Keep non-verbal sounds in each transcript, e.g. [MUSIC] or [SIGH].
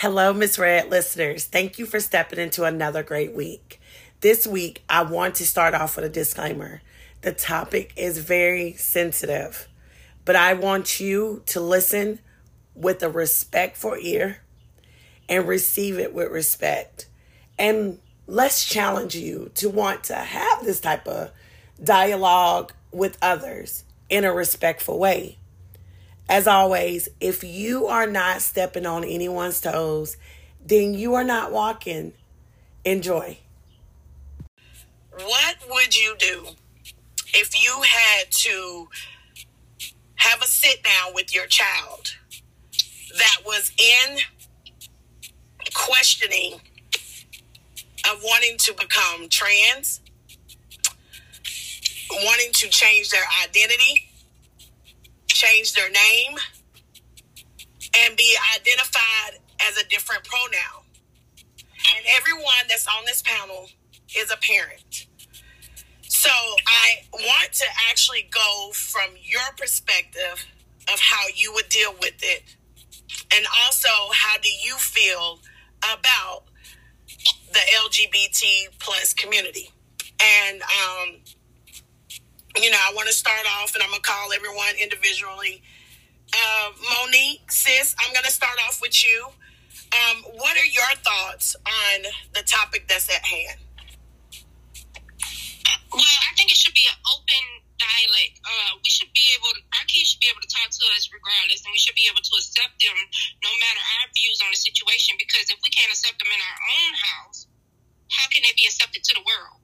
Hello, Miss Red listeners. Thank you for stepping into another great week. This week, I want to start off with a disclaimer. The topic is very sensitive, but I want you to listen with a respectful ear and receive it with respect. And let's challenge you to want to have this type of dialogue with others in a respectful way. As always, if you are not stepping on anyone's toes, then you are not walking. Enjoy. What would you do if you had to have a sit down with your child that was in questioning of wanting to become trans, wanting to change their identity, change their name, and be identified as a different pronoun. And everyone that's on this panel is a parent. So I want to actually go from your perspective of how you would deal with it. And also, how do you feel about the LGBT plus community? And, um, you know, I want to start off and I'm going to call everyone individually. Uh, Monique, sis, I'm going to start off with you. Um, what are your thoughts on the topic that's at hand? Well, I think it should be an open dialect. Uh, we should be able, to, our kids should be able to talk to us regardless, and we should be able to accept them no matter our views on the situation. Because if we can't accept them in our own house, how can they be accepted to the world?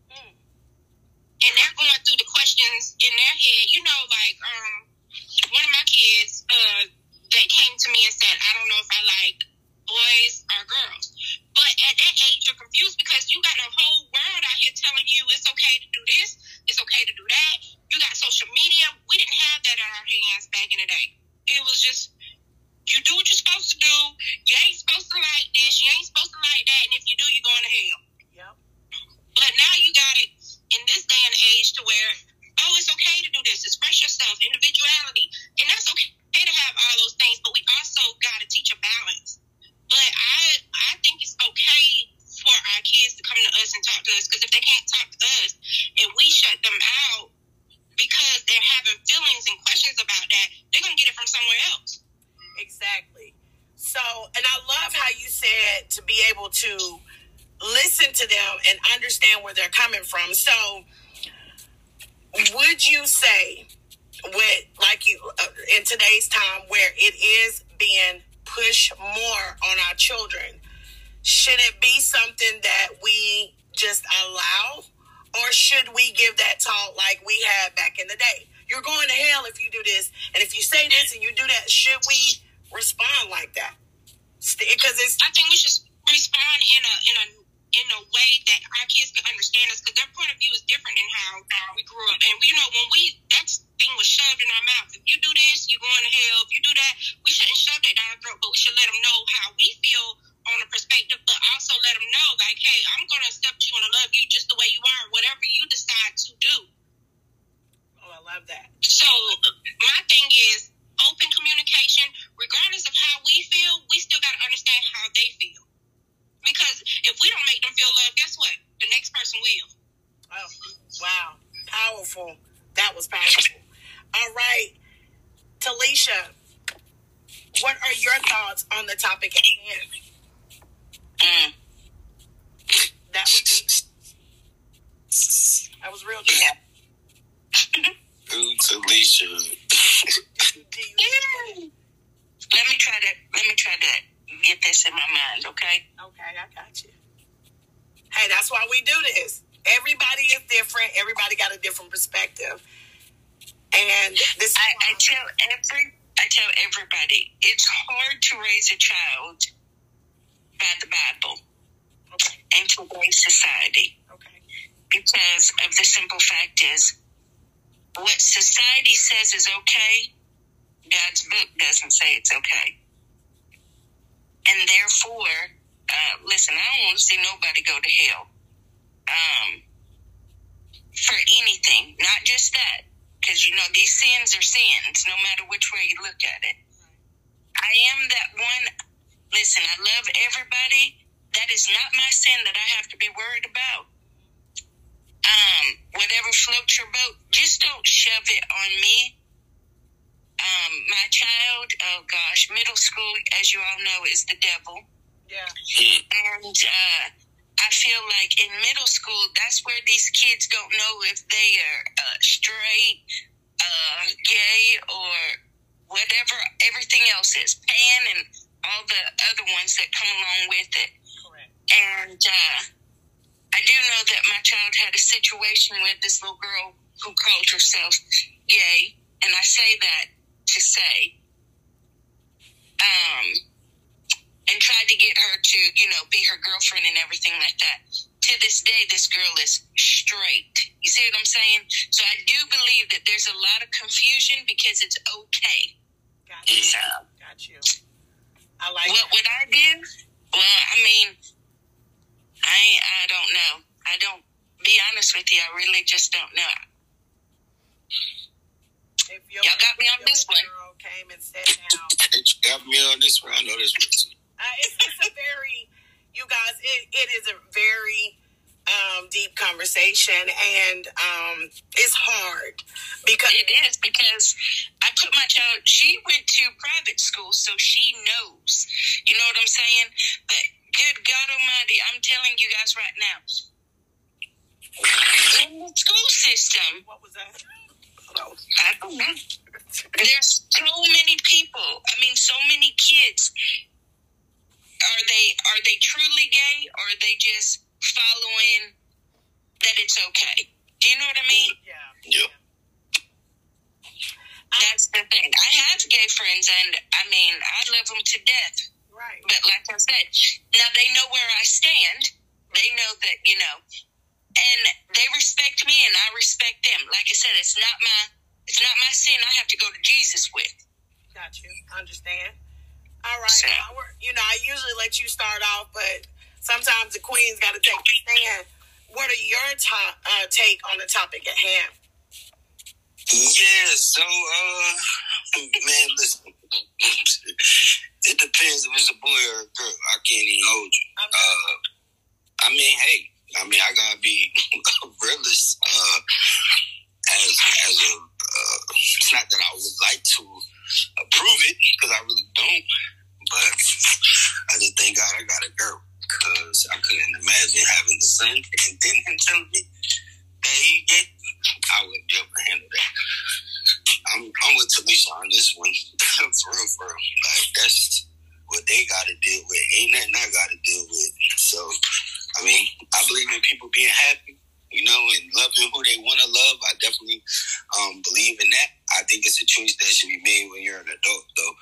And they're going through the questions in their head. You know, like um, one of my kids, uh, they came to me and said, "I don't know if I like boys or girls." But at that age, you're confused because you got a whole world out here telling you it's okay to do this, it's okay to do that. You got social media. We didn't have that in our hands back in the day. It was just you do what you're supposed to do. You ain't supposed to like this. You ain't supposed to like that. And if you do, you're going to hell. Yep. But now you got it in this day and age to where, oh, it's okay to do this. Express yourself, individuality. And that's okay to have all those things. But we also got to teach a balance. But I, I think it's okay for our kids to come to us and talk to us because if they can't talk to us and we shut them out because they're having feelings and questions about that, they're going to get it from somewhere else. Exactly. So, and I love how you said to be able to listen to them and understand where they're coming from. So, would you say, with like you uh, in today's time where it is being pushed more on our children, should it be something that we just allow, or should we give that talk like we had back in the day? You're going to hell if you do this, and if you say this and you do that, should we respond like that? Because it's. I think we should respond in a in a in a way that our kids can understand us because their point of view is different than how we grew up. And you know, when we that thing was shoved in our mouth. If you do this, you're going to hell. If you do that, we shouldn't shove that down our throat, but we should let them know how we feel on a perspective, but also let them know, like, hey, I'm going to accept you and I love you just the way you are, whatever you decide to do. Oh, I love that. So my thing is open communication, regardless of how we feel, we still got to understand how they feel. Because if we don't make them feel love, guess what? The next person will. Oh, wow. Powerful. That was powerful. All right. Talisha, what are your thoughts on the topic at hand? Mm. That was that was real good. Ooh, Talisha. Do you- Let me try that. Let me try that. Get this in my mind, okay? Okay, I got you. Hey, that's why we do this. Everybody is different. Everybody got a different perspective. And this I, I tell every I tell everybody it's hard to raise a child by the Bible okay, in today's society okay. because of the simple fact is what society says is okay, God's book doesn't say it's okay. And therefore, uh, listen, I don't want to see nobody go to hell. Um, for anything, not just that. Because, you know, these sins are sins, no matter which way you look at it. I am that one, listen, I love everybody. That is not my sin that I have to be worried about. Um, whatever floats your boat, just don't shove it on me. Um, my child, oh gosh, middle school, as you all know, is the devil. Yeah. And uh, I feel like in middle school, that's where these kids don't know if they are uh, straight, uh, gay, or whatever everything else is, pan and all the other ones that come along with it. Correct. And uh, I do know that my child had a situation with this little girl who called herself gay, and I say that to say, um, and tried to get her to, you know, be her girlfriend and everything like that. To this day, this girl is straight. You see what I'm saying? So I do believe that there's a lot of confusion because it's okay. Got you. So Got you. I like what that. would I do? Well, I mean, I I don't know. I don't. Be honest with you, I really just don't know. If your, Y'all got me on this one. Girl came and sat down. You got me on this one. I know this one. Uh, it's, it's a very, you guys, it, it is a very um, deep conversation, and um, it's hard because It is because I put my child. She went to private school, so she knows. You know what I'm saying? But good God Almighty, I'm telling you guys right now. In the school system, what was that? I don't know. There's so many people. I mean, so many kids. Are they are they truly gay, or are they just following that it's okay? Do you know what I mean? Yeah. Yep. That's the thing. I have gay friends, and I mean, I love them to death. Right. But like I said, now they know where I stand. They know that you know, and they respect me, and I respect them. Like I said, it's not my it's not my sin. I have to go to Jesus with. Got you. Understand. All right. So- you know, I usually let you start off, but sometimes the queen's got to take a stand. What are your to- uh, take on the topic at hand? Yeah, so uh man, listen. it depends if it's a boy or a girl. I can't even hold you. Uh I mean, hey, I mean I gotta be a [LAUGHS] realist. Uh as as a uh, it's not that I would like to approve it because I really don't, but [LAUGHS] I just thank God I got a girl because I couldn't imagine having the son and then him telling me that he gay. I wouldn't be able to handle that. I'm I'm with Talisha on this one. [LAUGHS] for real, for real. Like that's what they gotta deal with. Ain't nothing I gotta deal with. So I mean, I believe in people being happy, you know, and loving who they wanna love. I definitely um believe in that. I think it's a choice that should be made when you're an adult though.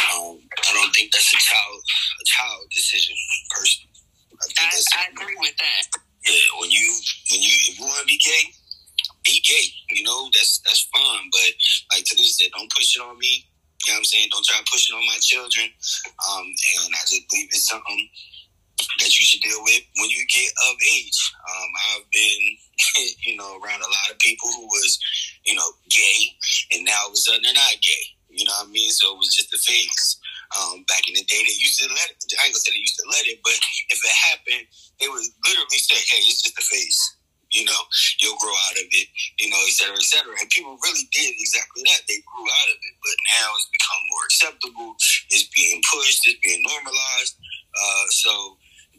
Um, I don't think that's a child a child decision personally. I think I, that's I agree with that. yeah, when you when you if you want to be gay, be gay. You know that's that's fine. But like Talisha said, don't push it on me. You know what I'm saying? Don't try to push it on my children. Um, and I just believe it's something that you should deal with when you get of age. Um, I've been, [LAUGHS] you know, around a lot of people who was, you know, gay, and now all of a sudden they're not gay. You know what I mean? So it was just a phase. Um, back in the day, they used to let it. I ain't gonna say they used to let it, but if it happened, they would literally say, "Hey, it's just a phase." You know, you'll grow out of it. You know, et cetera, et cetera. And people really did exactly that. They grew out of it, but now it's become more acceptable. It's being pushed. It's being normalized. Uh, so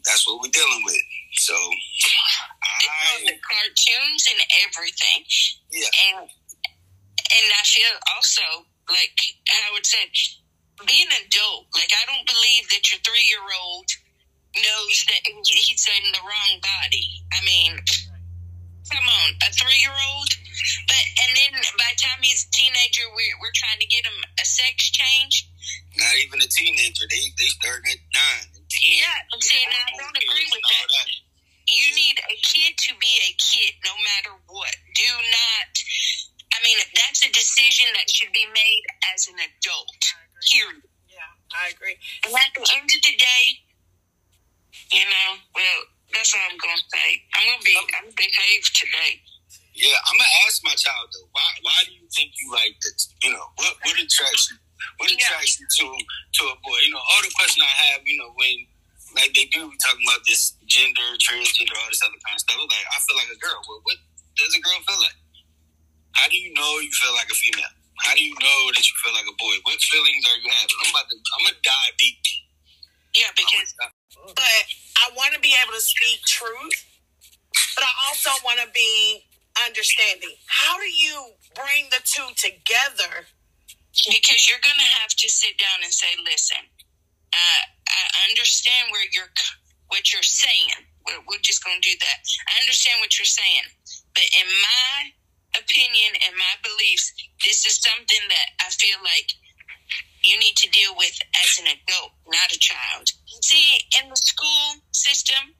that's what we're dealing with. So I, the cartoons and everything. yeah, And and I feel also like Howard said, being an adult, like I don't believe that your three year old knows that he's in the wrong body. I mean, come on, a three year old. But and then by the time he's a teenager, we're we're trying to get him a sex change. not even a teenager. They they starting at nine and ten. Yeah, I'm saying I don't agree with And all that. You need a kid to be a kid, no matter what. Do not. I mean, that's a decision that should be made as an adult. I. Period. Yeah, I agree. And at the end of the day, you know, well, that's all I'm gonna say. I'm gonna be, I'm gonna behave today. Yeah, I'm gonna ask my child though. Why? Why do you think you like this? You know, what what attracts you? What attracts you to to a boy? You know, all the question I have. you know when like they do talking about this gender, transgender, all this other kind of stuff. Like I feel like a girl. Well, what does a girl feel like? How do you know you feel like a female? How do you know that you feel like a boy? What feelings are you having? I'm about to. I'm gonna dive deep. Yeah, because. But I want to be able to speak truth, but I also want to be understanding. How do you bring the two together? Because you're going to have to sit down and say, listen, uh, I understand where you're, what you're saying. We're, we're just going to do that. I understand what you're saying. But in my opinion and my beliefs, this is something that I feel like you need to deal with as an adult, not a child. See, in the school system,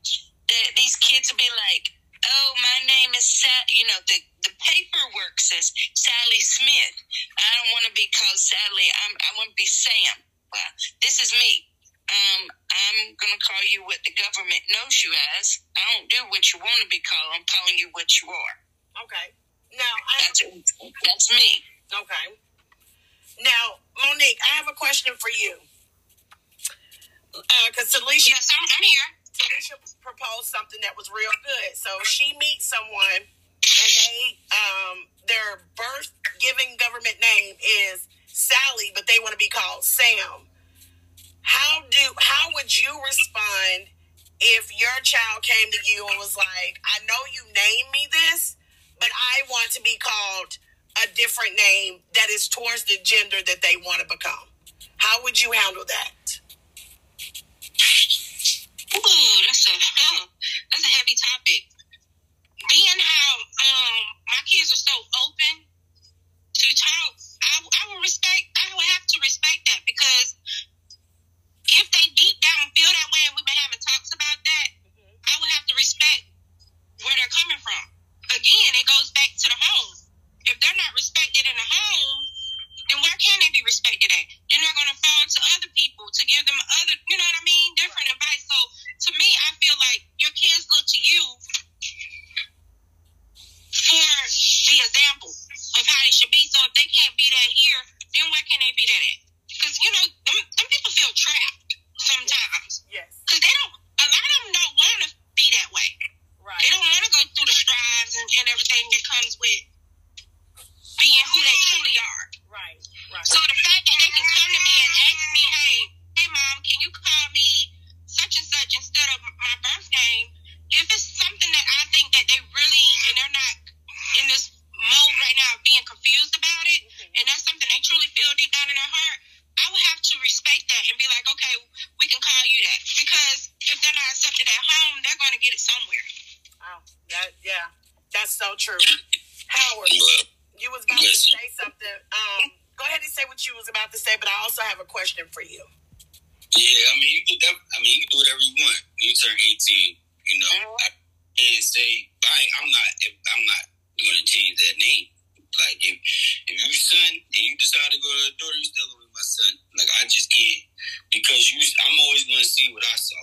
the, these kids will be like, oh, my name is Sally. You know, the, the paperwork says Sally Smith. I don't want to be called Sally. I'm, I want to be Sam. Well, this is me. Um, I'm going to call you what the government knows you as. I don't do what you want to be called. I'm calling you what you are. Okay. Now, I, that's, that's me. Okay. Now, Monique, I have a question for you. Because uh, Talisha, yes, I'm, here. Talisha proposed something that was real good. So she meets someone, and they um, their birth giving government name is Sally, but they want to be called Sam. How do how would you respond if your child came to you and was like, "I know you named me this, but I want to be called a different name that is towards the gender that they want to become"? How would you handle that? Ooh, that's a uh, that's a heavy topic. Being how um my kids are so open to talk, I, I will respect. I will have to respect that because if they deep down feel that way, and we've been having talks about that, mm-hmm. I will have to respect where they're coming from. Again, it goes back to the home. If they're not respected in the home, then where can they be respected at? Then they're going to fall to other people to give them other, you know what I mean, different advice. So to me, I feel like your kids look to you for the example of how they should be. So if they can't be that here, then where can they be that at? Because you know, them, them people feel trapped sometimes. Yes. Because they don't. A lot of them don't want to be that way. Right. They don't want to go through the strides and, and everything that comes with being who they truly are. Right. Right. So the fact that they can come to me and ask me, hey, hey, mom, can you call me such and such instead of my birth name? If it's something that I think that they really and they're not in this mode right now of being confused about it, mm-hmm. and that's something they truly feel deep down in their heart, I would have to respect that and be like, okay, we can call you that because if they're not accepted at home, they're going to get it somewhere. Wow, that yeah, that's so true. Howard, you was about to say something. Um, go ahead and say what you was about to say, but I also have a question for you. Yeah, I mean, you can. I mean, you can do whatever you want. You turn eighteen. You know, mm-hmm. I can't say I, I'm not. I'm not going to change that name. Like if if you son and you decide to go to the door, you still gonna be my son. Like I just can't because you. I'm always going to see what I saw.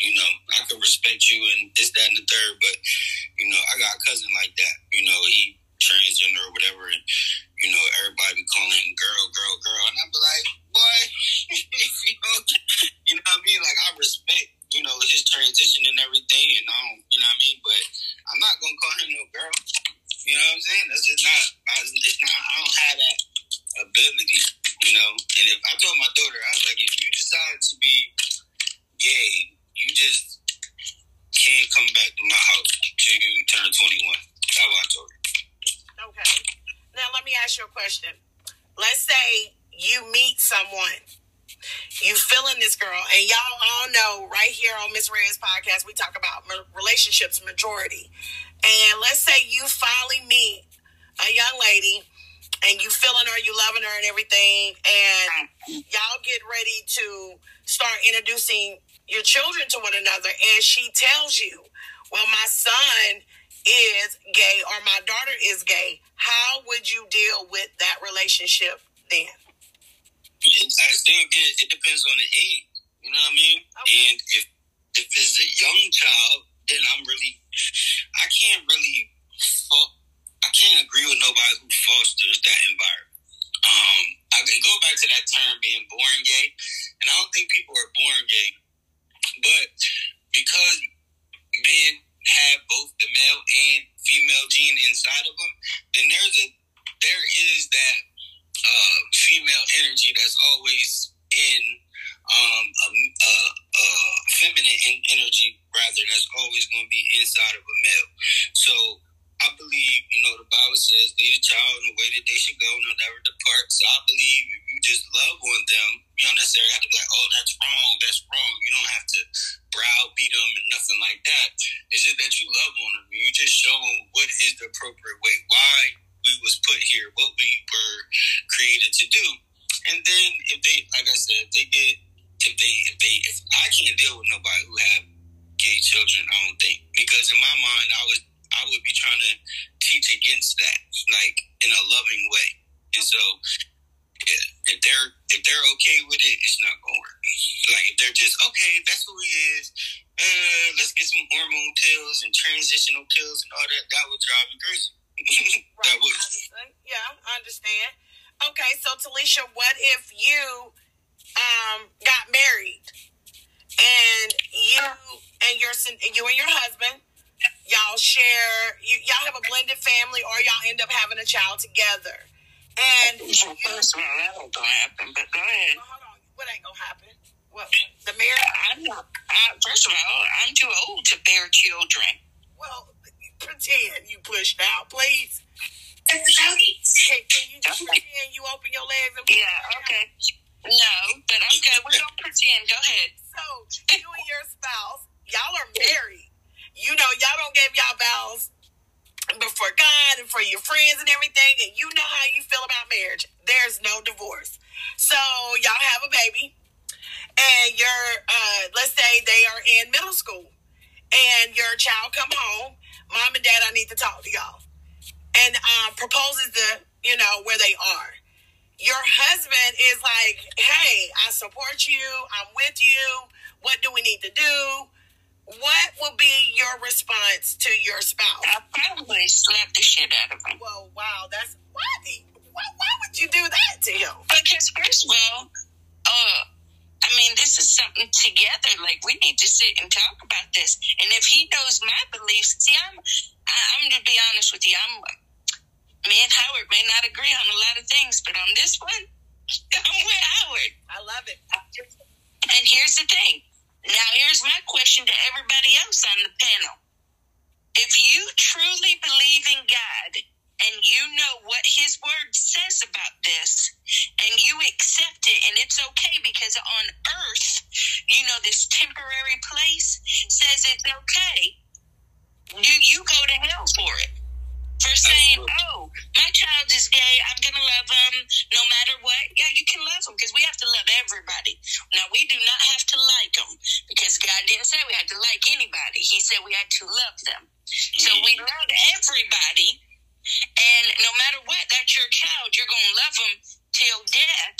You know, I can respect you and this, that, and the third, but you know, I got a cousin like that. You know, he transgender or whatever, and you know everybody be calling him girl, girl, girl, and I be like, boy, [LAUGHS] you know, you know what I mean? Like I respect, you know, his transition and everything, and I don't, you know what I mean? But I'm not gonna call him no girl. You know what I'm saying? That's just not. I, it's not. I don't have that ability. You know. And if I told my daughter, I was like, if you decide to be gay, you just can't come back to my house till you turn 21. That's what I told her. Okay. Now let me ask you a question. Let's say you meet someone, you feeling this girl, and y'all all know right here on Miss Red's podcast we talk about relationships majority. And let's say you finally meet a young lady and you feeling her, you loving her and everything, and y'all get ready to start introducing your children to one another, and she tells you, Well, my son is gay or my daughter is gay, how would you deal with that relationship then? I still get it depends on the age. You know what I mean? Okay. And if if it's a young child, then I'm really I can't really I can't agree with nobody who fosters that environment. Um, I go back to that term being born gay, and I don't think people are born gay, but because men have both the male and female gene inside of them, then there's a there is that uh, female energy that's always in um, a, a, a feminine energy rather that's always going to be inside of a male. So I believe, you know, the Bible says, lead a child in the way that they should go, and they'll never depart. So I believe if you just love on them, you don't necessarily have to be like, oh, that's wrong, that's wrong. You don't have to browbeat them and nothing like that. It's just that you love on them. You just show them what is the appropriate way, why we was put here, what we were created to do. And then if they, like I said, if they get, if they, if they, if I can't deal with nobody who have gay children, I don't think, because in my mind, I was, I would be trying to teach against that, like in a loving way. And so, yeah, if they're if they're okay with it, it's not gonna work. Like if they're just okay, that's who he is. Uh, let's get some hormone pills and transitional pills and all that. That would drive me crazy. [LAUGHS] that would. Honestly, yeah, I understand. Okay, so Talisha, what if you um got married and you and your you and your husband y'all share you, y'all have a blended family or y'all end up having a child together and you, First of all, that ain't gonna happen. But go ahead. well, hold on what ain't gonna happen what the marriage I'm not. I, first of all, I'm too old to bear children. well pretend you pushed out please Okay. Hey, can you just pretend you open your legs and Yeah. Okay. No, but okay. We don't pretend. Go ahead. So you and your spouse, y'all are married. You know, y'all don't give y'all vows before God and for your friends and everything, and you know how you feel about marriage. There's no divorce. So y'all have a baby, and your uh, let's say they are in middle school, and your child come home, mom and dad, I need to talk to y'all, and uh, proposes to you know where they are your husband is like, hey, I support you. I'm with you. What do we need to do? What will be your response to your spouse? I probably slapped the shit out of him. Well, wow, that's why. The, why, why would you do that to him? Because first of all, uh, I mean, this is something together. Like we need to sit and talk about this. And if he knows my beliefs, see, I'm, I, I'm to be honest with you, I'm. Me and Howard may not agree on a lot of things, but on this one, I'm with Howard. I love it. And here's the thing. Now, here's my question to everybody else on the panel. If you truly believe in God and you know what His Word says about this, and you accept it, and it's okay because on earth, you know, this temporary place says it's okay, do you go to hell for it? For saying, oh, my child is gay, I'm going to love them no matter what. Yeah, you can love them because we have to love everybody. Now, we do not have to like them because God didn't say we had to like anybody. He said we had to love them. So we mm-hmm. love everybody. And no matter what, that's your child. You're going to love them till death.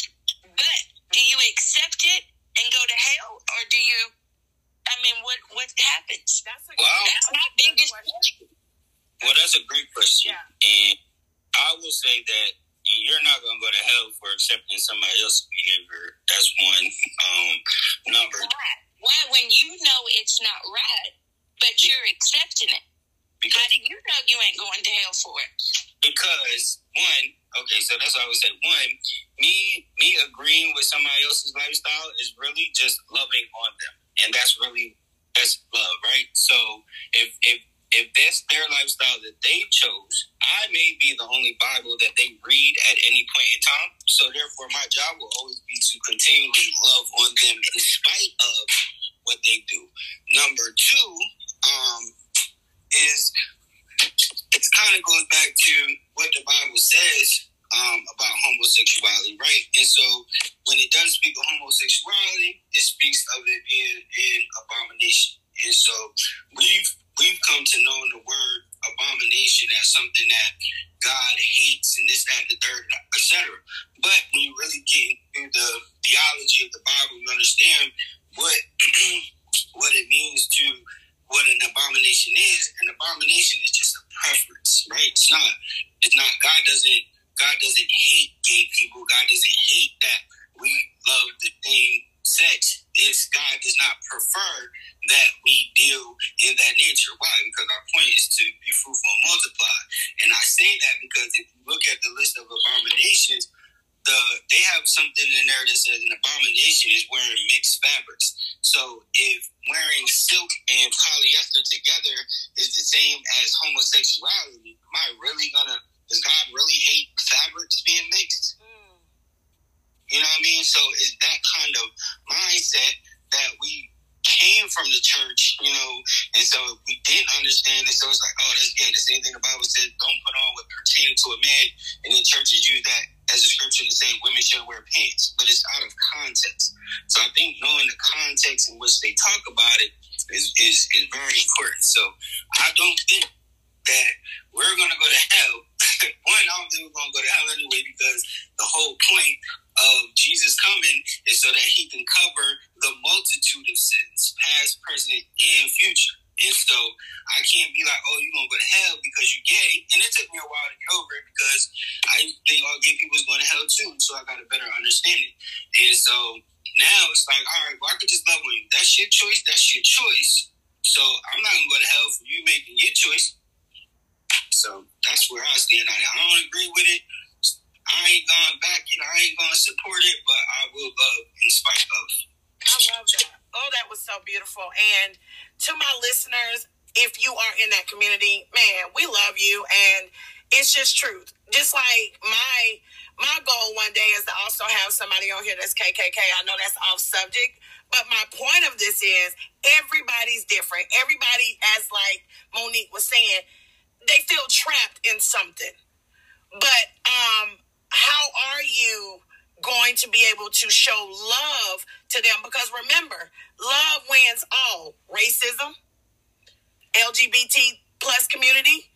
But do you accept it and go to hell? Or do you, I mean, what, what happens? That's a Wow. That's my biggest question. Well, that's a great question. Yeah. And I will say that you're not going to go to hell for accepting somebody else's behavior. That's one. Um, number, Why? Why, when you know it's not right, but you're accepting it? How because, do you know you ain't going to hell for it? because one, okay, so that's what I would say. One, me, me agreeing with somebody else's lifestyle is really just loving on them. And that's really, that's love, right? So if, if, if that's their lifestyle that they chose, I may be the only Bible that they read at any point in time. So therefore, my job will always be to continually love on them in spite of what they do. Number two, um, is it kind of goes back to what the Bible says um, about homosexuality, right? And so when it does speak of homosexuality, it speaks of it being an abomination. And so we've we've come to know the word abomination as something that God hates and this, that, and the third, etc. But when you really get into the theology of the Bible, you understand what [CLEARS THROAT] what it means to what an abomination is. An abomination is just a preference, right? It's not. It's not. God doesn't. God doesn't hate gay people. God doesn't hate that we love the same sex. prefer that we deal in that nature. Why? Because our point is to be fruitful and multiply. And I say that because if you look at the list of abominations, the they have something in there that says an abomination is wearing mixed fabrics. So if wearing silk and polyester together is the same as homosexuality, am I really gonna? Does God really hate fabrics being mixed? You know what I mean? So it's that kind of mindset that we came from the church, you know, and so we didn't understand it. So it's like, oh, that's gay. The same thing the Bible says, don't put on what pertains to a man. And then churches use that as a scripture to say women should wear pants, but it's out of context. So I think knowing the context in which they talk about it is, is, is very important. So I don't think that we're going to go to hell. [LAUGHS] One, I don't think we're going to go to hell anyway because the whole point of Jesus coming is so that he can cover the multitude of sins, past, present, and future. And so I can't be like, oh, you're going to go to hell because you're gay. And it took me a while to get over it because I think all gay people is going to hell too. So I got a better understanding. And so now it's like, all right, well, I could just love you. That's your choice. That's your choice. So I'm not going to go to hell for you making your choice. So that's where I stand on it. I don't agree with it. I ain't going back and I ain't going to support it, but I will love in spite of. I love that. Oh, that was so beautiful. And to my listeners, if you are in that community, man, we love you, and it's just truth. Just like my my goal one day is to also have somebody on here that's KKK. I know that's off subject, but my point of this is everybody's different. Everybody, as like Monique was saying, they feel trapped in something. But um, how are you going to be able to show love to them? Because remember, love wins all racism, LGBT plus community,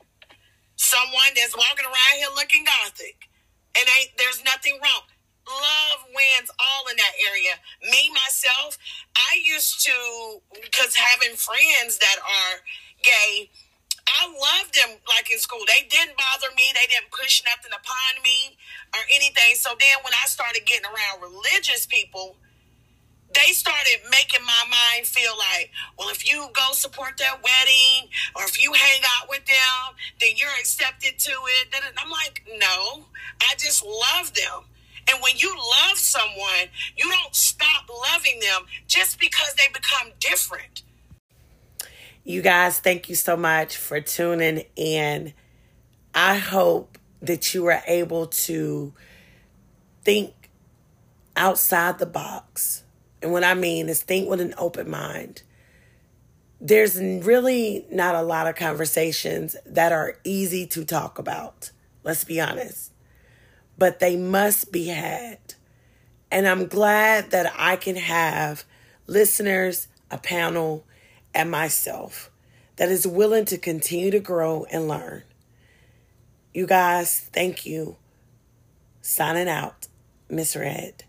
someone that's walking around here looking gothic. And ain't there's nothing wrong. Love wins all in that area. Me, myself, I used to, because having friends that are gay, I loved them like in school. They didn't bother me. They didn't push nothing upon me or anything. So then when I started getting around religious people, they started making my mind feel like, well, if you go support their wedding or if you hang out with them, then you're accepted to it. And I'm like, no, I just love them. And when you love someone, you don't stop loving them just because they become different. You guys, thank you so much for tuning in. I hope that you are able to think outside the box. And what I mean is think with an open mind. There's really not a lot of conversations that are easy to talk about. Let's be honest. But they must be had. And I'm glad that I can have listeners, a panel, and myself that is willing to continue to grow and learn. You guys, thank you. Signing out, Miss Red.